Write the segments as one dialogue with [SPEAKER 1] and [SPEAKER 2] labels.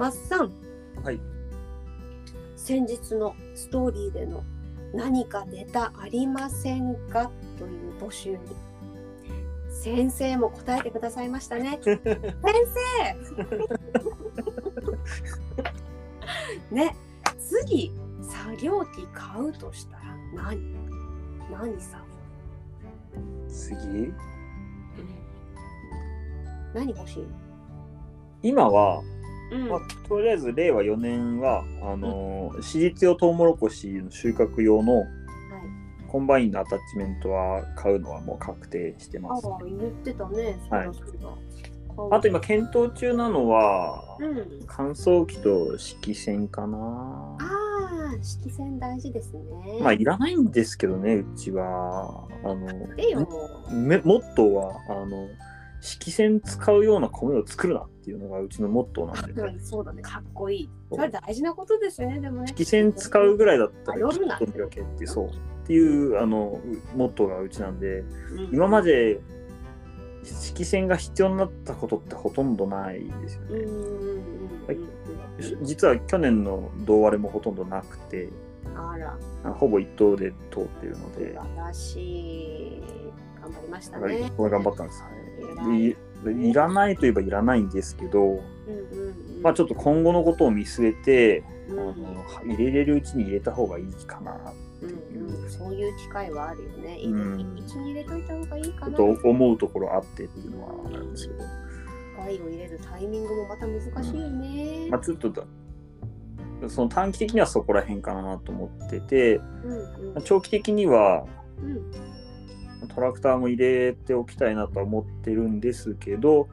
[SPEAKER 1] マッサン。
[SPEAKER 2] はい。
[SPEAKER 1] 先日のストーリーでの何かネタありませんか？という募集に。先生も答えてくださいましたね。先生！ね、次作業機買うとしたら何？何さ
[SPEAKER 2] 次？
[SPEAKER 1] 何欲しい？
[SPEAKER 2] 今は、
[SPEAKER 1] うん
[SPEAKER 2] まあ、とりあえず令和4年はあのー、子実用トウモロコシの収穫用の
[SPEAKER 1] はい。
[SPEAKER 2] コンバインのアタッチメントは買うのはもう確定してます。
[SPEAKER 1] あ、言ってたね。
[SPEAKER 2] はい。あと今検討中なのは、
[SPEAKER 1] うん。
[SPEAKER 2] 乾燥機と色選かな。
[SPEAKER 1] ああ、色選大事ですね。
[SPEAKER 2] まあいらないんですけどね、うちは。あの、モットーは、あの、色線使うような米を作るなっていうのがうちのモットーなんで、
[SPEAKER 1] う んそうだね、かっこいい。それ大事なことですよね、でもね。
[SPEAKER 2] 色線使うぐらいだったら
[SPEAKER 1] 夜な
[SPEAKER 2] きっと磨けってそうっていうあのうモットーがうちなんで
[SPEAKER 1] うん
[SPEAKER 2] 今まで色線が必要になったことってほとんどないですよね、実は去年の同割れもほとんどなくて
[SPEAKER 1] あら、
[SPEAKER 2] あほぼ一等で通ってるの
[SPEAKER 1] 素
[SPEAKER 2] で
[SPEAKER 1] 晴らしい。頑張りましたね。
[SPEAKER 2] これ頑張ったんです、はいらないといえばいらないんですけど、
[SPEAKER 1] うんうんうん。
[SPEAKER 2] まあ、ちょっと今後のことを見据えて、
[SPEAKER 1] うん。
[SPEAKER 2] あの入れれるうちに入れた方がいいかな
[SPEAKER 1] う。んうん。そういう機会はあるよね。い
[SPEAKER 2] うん。
[SPEAKER 1] 一に入れといた方がいいかな。
[SPEAKER 2] と思うところあってっていうのはあるんですけど、
[SPEAKER 1] 害を入れるタイミングもまた難しいよね。
[SPEAKER 2] まあ、ちょっとだその短期的にはそこら辺かなと思ってて
[SPEAKER 1] うんうん。
[SPEAKER 2] 長期的には
[SPEAKER 1] うん
[SPEAKER 2] トラクターも入れておきたいなとは思ってるんですけど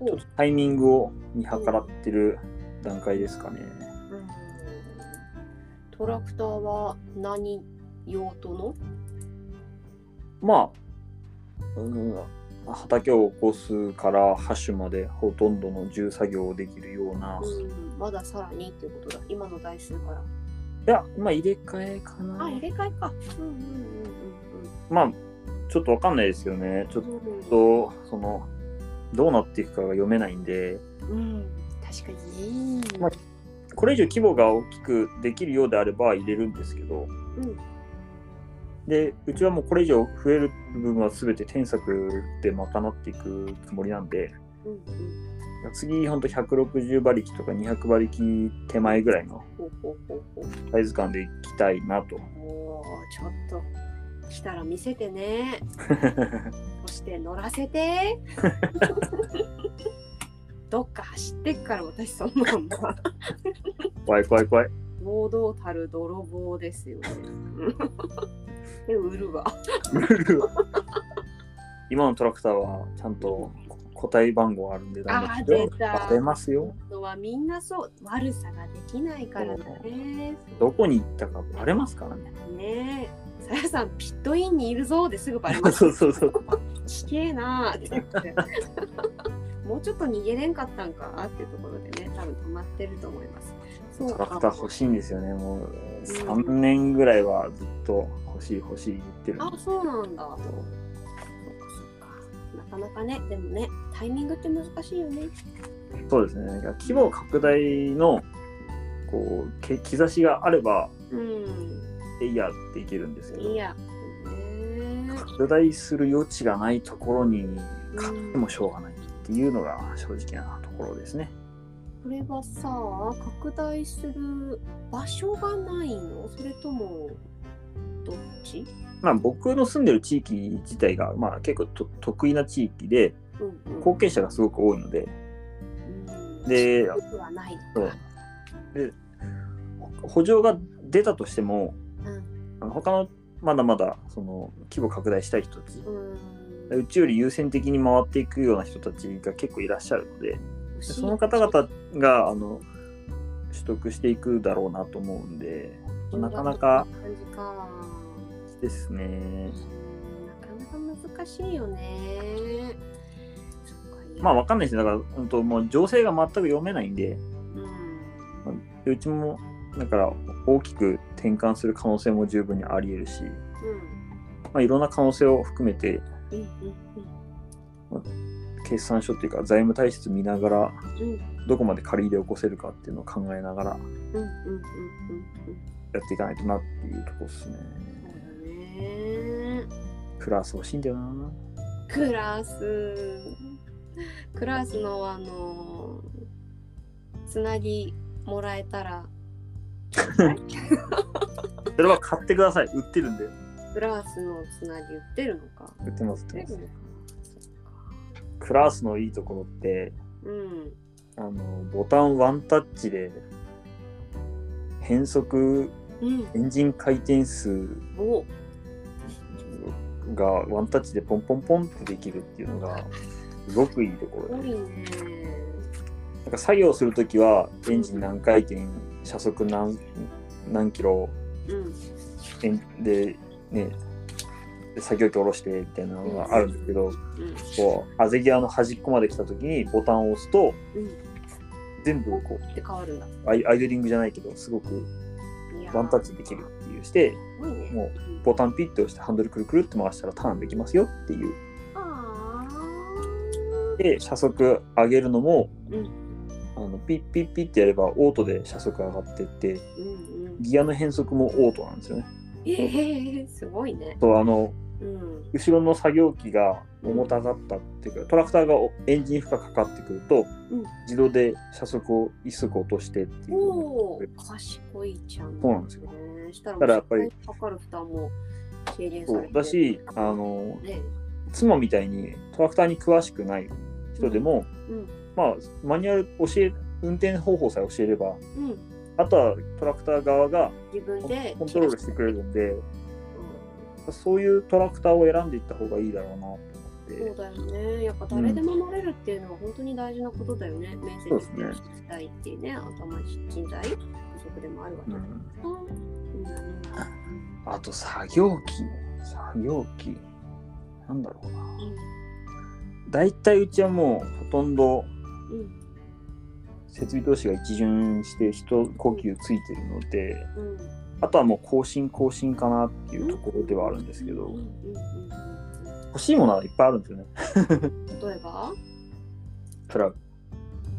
[SPEAKER 1] お
[SPEAKER 2] ちょっとタイミングを見計らってる段階ですかね。
[SPEAKER 1] うんトラクターは何用途の？
[SPEAKER 2] まあ、うん、畑を起こすからハッシュまでほとんどの重作業をできるような、い
[SPEAKER 1] うん、まださらにっていうことだ。今の台数から。
[SPEAKER 2] や、まあ入れ替えかな。
[SPEAKER 1] あ、入れ替えか。うんうん
[SPEAKER 2] まあ、ちょっとわかんないですけどね、ちょっ。と、その、どうなっていくかが読めないんで、
[SPEAKER 1] うん、確かにね。
[SPEAKER 2] まあこれ以上規模が大きくできるようであれば入れるんですけど、
[SPEAKER 1] うん
[SPEAKER 2] で、うちはもうこれ以上増える部分は全て添削で賄っていくつもりなんで、
[SPEAKER 1] うんうん。
[SPEAKER 2] 次、ほんと160馬力とか200馬力手前ぐらいの。サイズ感でいきたいなと。
[SPEAKER 1] おーちょっと来たら見せてね。そして乗らせて。どっか走ってっから私そんなんだ。
[SPEAKER 2] 怖い怖い怖い。
[SPEAKER 1] 堂々たる泥棒ですよね。で売るわ。
[SPEAKER 2] 今のトラクターはちゃんと個体番号あるんで
[SPEAKER 1] あー
[SPEAKER 2] 大丈夫ですよ
[SPEAKER 1] 出
[SPEAKER 2] ますよ。
[SPEAKER 1] のはみんなそう悪さができないからね。
[SPEAKER 2] どこに行ったかバレますからね。
[SPEAKER 1] ねえ。さやさんピットインにいるぞですぐバレます。
[SPEAKER 2] そうそうそう。
[SPEAKER 1] ちけえなーって言って。もうちょっと逃げれんかったんかっていうところでね、多分止まってると思います。そう
[SPEAKER 2] トラクター欲
[SPEAKER 1] い。
[SPEAKER 2] しいんですよね。もう3年ぐらいはずっと欲しい欲しい言ってるん
[SPEAKER 1] あ、そうなんだ。か。なかなかね、でもね、タイミングって難しいよね。
[SPEAKER 2] そうですね。規模拡大のこうけ兆しがあれば、
[SPEAKER 1] うん。
[SPEAKER 2] えいやっていけるんですけど
[SPEAKER 1] い、や。ね
[SPEAKER 2] 拡大する余地がないところに買って
[SPEAKER 1] うん
[SPEAKER 2] もしょうがないっていうのが正直なところですね。
[SPEAKER 1] これはさ、拡大する場所がないの？それとも、どっち？
[SPEAKER 2] まあ僕の住んでる地域自体が、まあ、結構と得意な地域で
[SPEAKER 1] うんうん。
[SPEAKER 2] 後継者がすごく多いので、
[SPEAKER 1] うん。
[SPEAKER 2] で。でほ補助が出たとしても
[SPEAKER 1] うん。
[SPEAKER 2] 他のまだまだその規模拡大したい人たち
[SPEAKER 1] うん。
[SPEAKER 2] うちより優先的に回っていくような人たちが結構いらっしゃるのででその方々があの取得していくだろうなと思うんでなかなかですね
[SPEAKER 1] うんなかなか難しいよね。
[SPEAKER 2] まあわかんないですね。だから本当もう情勢が全く読めないんで。
[SPEAKER 1] うん。
[SPEAKER 2] うちもだから大きく転換する可能性も十分にあり得るし、まあ、いろんな可能性を含めて
[SPEAKER 1] うんうんうん。
[SPEAKER 2] 決算書っていうか財務体質見ながら
[SPEAKER 1] うん。
[SPEAKER 2] どこまで借り入れを起こせるかっていうのを考えながら。
[SPEAKER 1] うんうんうんうんうん
[SPEAKER 2] やっていかないとなっていうところですね。
[SPEAKER 1] そうだね
[SPEAKER 2] クラス欲しいんだよな。
[SPEAKER 1] クラスクラスのあのつなぎもらえたら
[SPEAKER 2] それは買ってください。売ってるんで。
[SPEAKER 1] クラスのつなぎ売ってるのか
[SPEAKER 2] 売ってます、売ってます。クラスのいいところって、
[SPEAKER 1] うん
[SPEAKER 2] あの、ボタンワンタッチで変速
[SPEAKER 1] うん
[SPEAKER 2] エンジン回転数
[SPEAKER 1] お。
[SPEAKER 2] がワンタッチでポンポンポンってできるっていうのがすごくいいところで。なんか作業するときはエンジン何回転車速何何キロ
[SPEAKER 1] うん。
[SPEAKER 2] エンでねで作業機下ろしてみたいなのがあるんですけど、
[SPEAKER 1] うん。
[SPEAKER 2] こうアゼギアの端っこまで来たときにボタンを押すと
[SPEAKER 1] うん。
[SPEAKER 2] 全部こうアイドリングじゃないけどすごくワンタッチできるっていうしてもうボタンピッて押してハンドルくるくるって回したらターンできますよっていう。
[SPEAKER 1] あ
[SPEAKER 2] で車速上げるのもあのピッピッピッってやればオートで車速上がってってギアの変速もオートなんですよね。
[SPEAKER 1] えー、すごいね。
[SPEAKER 2] とあの
[SPEAKER 1] うん。
[SPEAKER 2] 後ろの作業機が重たかったっていうかトラクターがエンジン負荷かかってくると、
[SPEAKER 1] うん。
[SPEAKER 2] 自動で車速を一速落としてっていう。
[SPEAKER 1] 賢いちゃん。
[SPEAKER 2] そうなんですよ。
[SPEAKER 1] たら
[SPEAKER 2] やっぱり
[SPEAKER 1] かかる負担も軽減さ
[SPEAKER 2] そうだしあの
[SPEAKER 1] ね。
[SPEAKER 2] 妻みたいにトラクターに詳しくない人でも、
[SPEAKER 1] うん。
[SPEAKER 2] まあマニュアル教え運転方法さえ教えれば
[SPEAKER 1] うん。
[SPEAKER 2] あとはトラクター側が
[SPEAKER 1] 自分で
[SPEAKER 2] コントロールしてくれるんで
[SPEAKER 1] う
[SPEAKER 2] そういうトラクターを選んでいった方がいいだろうな。って。
[SPEAKER 1] んそうだよね。やっぱ誰でも乗れるっていうのは本当に大事なことだよね、
[SPEAKER 2] うですね。
[SPEAKER 1] したいっていうね頭人材不足でもあるわけだ
[SPEAKER 2] うん。あと作業機作業機なんだろうな。大体うちはもうほとんど
[SPEAKER 1] うん。うん
[SPEAKER 2] 設備投資が一巡して一呼吸ついてるので
[SPEAKER 1] うん。
[SPEAKER 2] あとはもう更新更新かなっていうところではあるんですけど。
[SPEAKER 1] うんうんうん
[SPEAKER 2] 欲しいものはいっぱいあるんですよね。
[SPEAKER 1] うん例えば？
[SPEAKER 2] プラグ。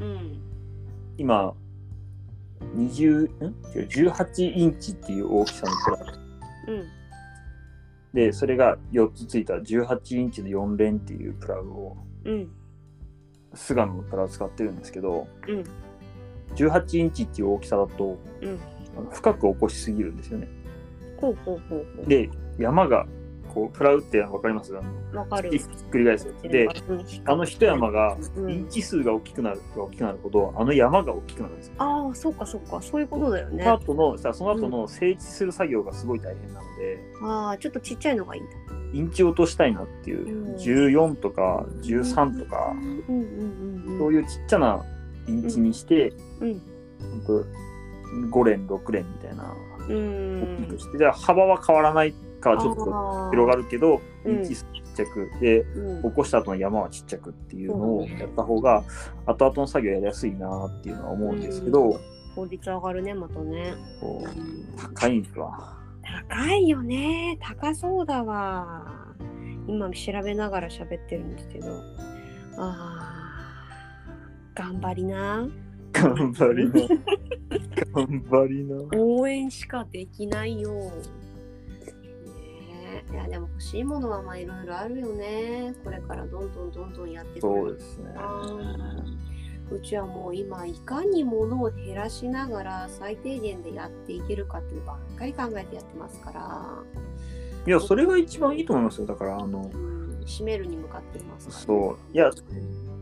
[SPEAKER 1] うん。
[SPEAKER 2] 今20ん？違う18インチっていう大きさのプラグ。
[SPEAKER 1] うん。
[SPEAKER 2] でそれが4つついた18インチの4連っていうプラグを
[SPEAKER 1] うん。
[SPEAKER 2] スガノのプラグ使ってるんですけど
[SPEAKER 1] うん。
[SPEAKER 2] 18インチっていう大きさだと
[SPEAKER 1] うん。
[SPEAKER 2] 深く起こしすぎるんですよね。
[SPEAKER 1] ほうほうほう。
[SPEAKER 2] で山がこうプラグって分かります？
[SPEAKER 1] わかる。
[SPEAKER 2] ひっくり返すで
[SPEAKER 1] うん。
[SPEAKER 2] あの一山が
[SPEAKER 1] うん。
[SPEAKER 2] インチ数が大きくなる大きくなるほどあの山が大きくなるんですよ。
[SPEAKER 1] ああそうかそうか。そういうことだよね。
[SPEAKER 2] その後のさその後の整地する作業がすごい大変なので、
[SPEAKER 1] ああちょっとちっちゃいのがいいんだ
[SPEAKER 2] インチ落としたいなっていう、
[SPEAKER 1] うん。
[SPEAKER 2] 14とか13とか、
[SPEAKER 1] うんうんうんうん
[SPEAKER 2] そういうちっちゃなインチにして、
[SPEAKER 1] うん。
[SPEAKER 2] ほんと5連6連みたいな。
[SPEAKER 1] う
[SPEAKER 2] 大きく
[SPEAKER 1] ん
[SPEAKER 2] して、じゃあ幅は変わらないからちょっと広が
[SPEAKER 1] る、
[SPEAKER 2] るけど、イ
[SPEAKER 1] うん。
[SPEAKER 2] ンチ数ちっちゃく。で
[SPEAKER 1] うん。
[SPEAKER 2] 起こした後の山はちっちゃくっていうのをやった方が後々の作業やりやすいなっていうのは思うんですけど、
[SPEAKER 1] 効率上がるねまたね、
[SPEAKER 2] 高いんですわ。
[SPEAKER 1] 高いよね。高そうだわ。今調べながら喋ってるんですけど。あー。頑張りな。
[SPEAKER 2] 頑張りな。頑張りな。
[SPEAKER 1] 応援しかできないよ。いやでも欲しいものはまあいろいろあるよね。これからどんどんどんどんやってくる。
[SPEAKER 2] そうですね。
[SPEAKER 1] うちはもう今いかに物を減らしながら最低限でやっていけるかっていうのばっかり考えてやってますから、
[SPEAKER 2] いや、それが一番いいと思いますよ。だから、あの、
[SPEAKER 1] うん、閉めるに向かってますから、
[SPEAKER 2] そう。いや、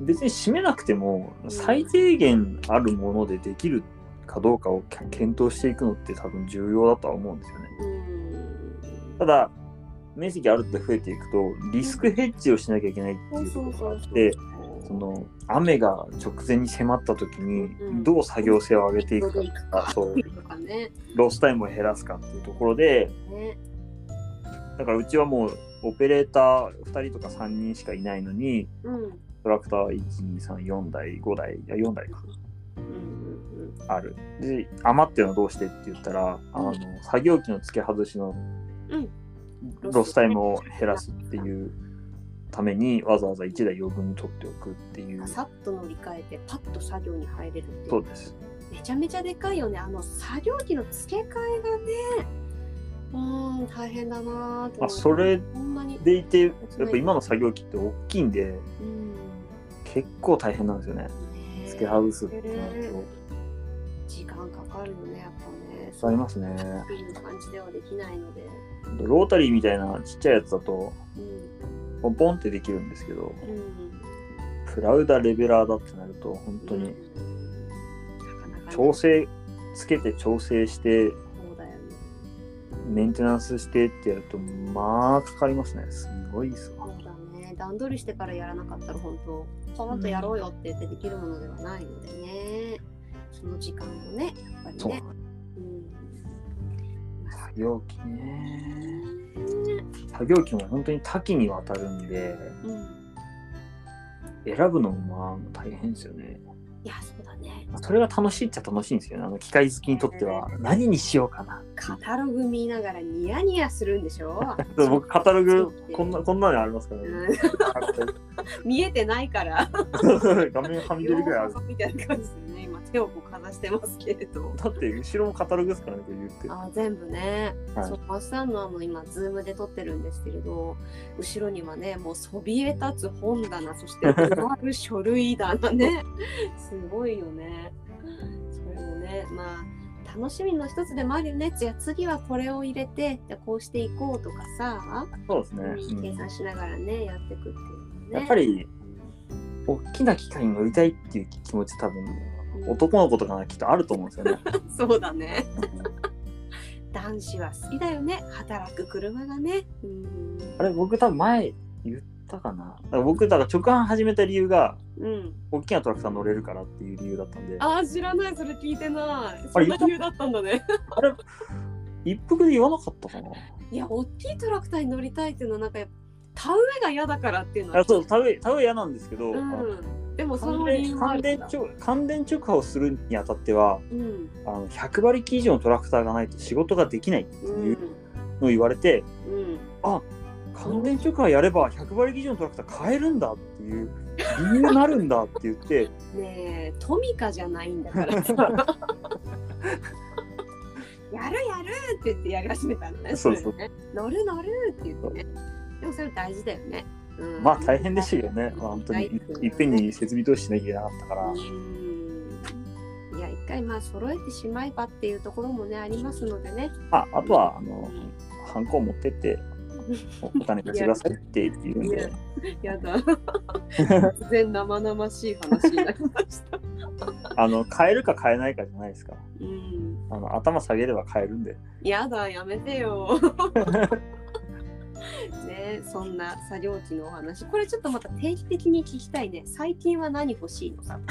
[SPEAKER 2] 別に締めなくても、最低限あるものでできるかどうかを検討していくのって多分重要だとは思うんですよね。
[SPEAKER 1] うん。
[SPEAKER 2] ただ、面積あるって増えていくと、リスクヘッジをしなきゃいけないっていうころがあって、その雨が直前に迫った時に
[SPEAKER 1] うん
[SPEAKER 2] どう作業性を上げていく
[SPEAKER 1] か。
[SPEAKER 2] か、そう
[SPEAKER 1] とかね。
[SPEAKER 2] ロスタイムを減らすかっていうところで
[SPEAKER 1] ね。
[SPEAKER 2] だからうちはもうオペレーター2人とか3人しかいないのに
[SPEAKER 1] うん。
[SPEAKER 2] トラクター1234台5台いや4台か。ある。で余ってるのどうしてって言ったらあの作業機の付け外しの
[SPEAKER 1] うん
[SPEAKER 2] ロスタイムを減らすっていうためにわざわざ1台余分に取っておくっていう。
[SPEAKER 1] さっと乗り換えてパッと作業に入れるっていう。
[SPEAKER 2] そうです。
[SPEAKER 1] めちゃめちゃでかいよね。あの作業機の付け替えがね。うーん大変だなと思って
[SPEAKER 2] あそれでいてやっぱ今の作業機って大きいんで
[SPEAKER 1] うん。
[SPEAKER 2] 結構大変なんですよね。
[SPEAKER 1] ね
[SPEAKER 2] 付け外すってなる
[SPEAKER 1] 時間かかるよねやっぱね。
[SPEAKER 2] とありますね。
[SPEAKER 1] っていう感じではできないので。
[SPEAKER 2] ロータリーみたいなちっちゃいやつだと
[SPEAKER 1] うん。
[SPEAKER 2] ポンポンってできるんですけど
[SPEAKER 1] うん。
[SPEAKER 2] プラウダレベラーだってなると本当に
[SPEAKER 1] うん。なかなかね。
[SPEAKER 2] 調整つけて調整して
[SPEAKER 1] そうだよね。
[SPEAKER 2] メンテナンスしてってやるとまあかかりますね。すごいですわ。
[SPEAKER 1] そうだね。段取りしてからやらなかったら本当ポンとやろうよって言ってできるものではないのでねその時間もねやっぱりね。う。ん。
[SPEAKER 2] 作業機ね。作業機も本当に多岐にわたるんで。
[SPEAKER 1] うん。
[SPEAKER 2] 選ぶのもまあ大変ですよね
[SPEAKER 1] いやそうだね。
[SPEAKER 2] それが楽しいっちゃ楽しいんですよね。あの機械好きにとっては何にしようかな。
[SPEAKER 1] カタログ見ながらニヤニヤするんでしょ？
[SPEAKER 2] 僕カタログこんなこんなのありますからね。
[SPEAKER 1] うん。見えてないから。
[SPEAKER 2] 画面はみ出るぐらいある
[SPEAKER 1] みたいな感じですよね今手をこうかざしてますけれど。
[SPEAKER 2] だって後ろもカタログですからね言って。
[SPEAKER 1] あ全部ね、
[SPEAKER 2] はい。
[SPEAKER 1] そうマスさんのあの今ズームで撮ってるんですけれど後ろにはねもうそびえ立つ本棚そして埋まる書類棚ね。すごいよね。それもねまあ楽しみの一つでもあるよね。じゃあ次はこれを入れてじゃあこうしていこうとかさ、
[SPEAKER 2] そうですね、うん。
[SPEAKER 1] 計算しながらねやっていくっていうのね。
[SPEAKER 2] やっぱり大きな機械に乗りたいっていう気持ち多分男の子とかがきっとあると思うんですよね。
[SPEAKER 1] そうだね。男子は好きだよね。働く車がね。うん。
[SPEAKER 2] あれ僕多分前たかな。だから僕だから直販始めた理由が
[SPEAKER 1] うん。
[SPEAKER 2] 大きなトラクター乗れるからっていう理由だったんで。
[SPEAKER 1] あー知らないそれ聞いてない。そんな理由だったんだね。
[SPEAKER 2] あれ一服で言わなかったかな？い
[SPEAKER 1] や大きいトラクターに乗りたいっていうのはなんかやっぱ田植えが嫌だからっていうのは。
[SPEAKER 2] あそう田植え田植え嫌なんですけど、
[SPEAKER 1] うん。でもそ
[SPEAKER 2] 乾
[SPEAKER 1] の理由は
[SPEAKER 2] 乾電直波をするにあたっては
[SPEAKER 1] うん。
[SPEAKER 2] あの100馬力以上のトラクターがないと仕事ができないって
[SPEAKER 1] う
[SPEAKER 2] いうん。のを言われて、
[SPEAKER 1] うん
[SPEAKER 2] 乾電直波やれば100馬力以上のトラクター買えるんだっていう理由になるんだって言って
[SPEAKER 1] ねえトミカじゃないんだからさ。やるやるって言ってやり始めたんだね。
[SPEAKER 2] そうそう。
[SPEAKER 1] れね。乗る乗るって言ってね。でもそれ大事だよね、うん。
[SPEAKER 2] まあ大変でしたよね、まあ、本当にいいっぺんに設備投資しなきゃいけなかったから、
[SPEAKER 1] うん。いや一回まあ揃えてしまえばっていうところもねありますのでね。
[SPEAKER 2] ああとはあのハンコを持ってっておお金貸してくださいって言うんで。
[SPEAKER 1] やだ。突然生々しい話になりました。
[SPEAKER 2] あの買えるか買えないかじゃないですか。
[SPEAKER 1] うん。
[SPEAKER 2] あの頭下げれば買えるんで。
[SPEAKER 1] やだやめてよ。ねそんな作業機のお話。これちょっとまた定期的に聞きたいね。最近は何欲しいのさ、ね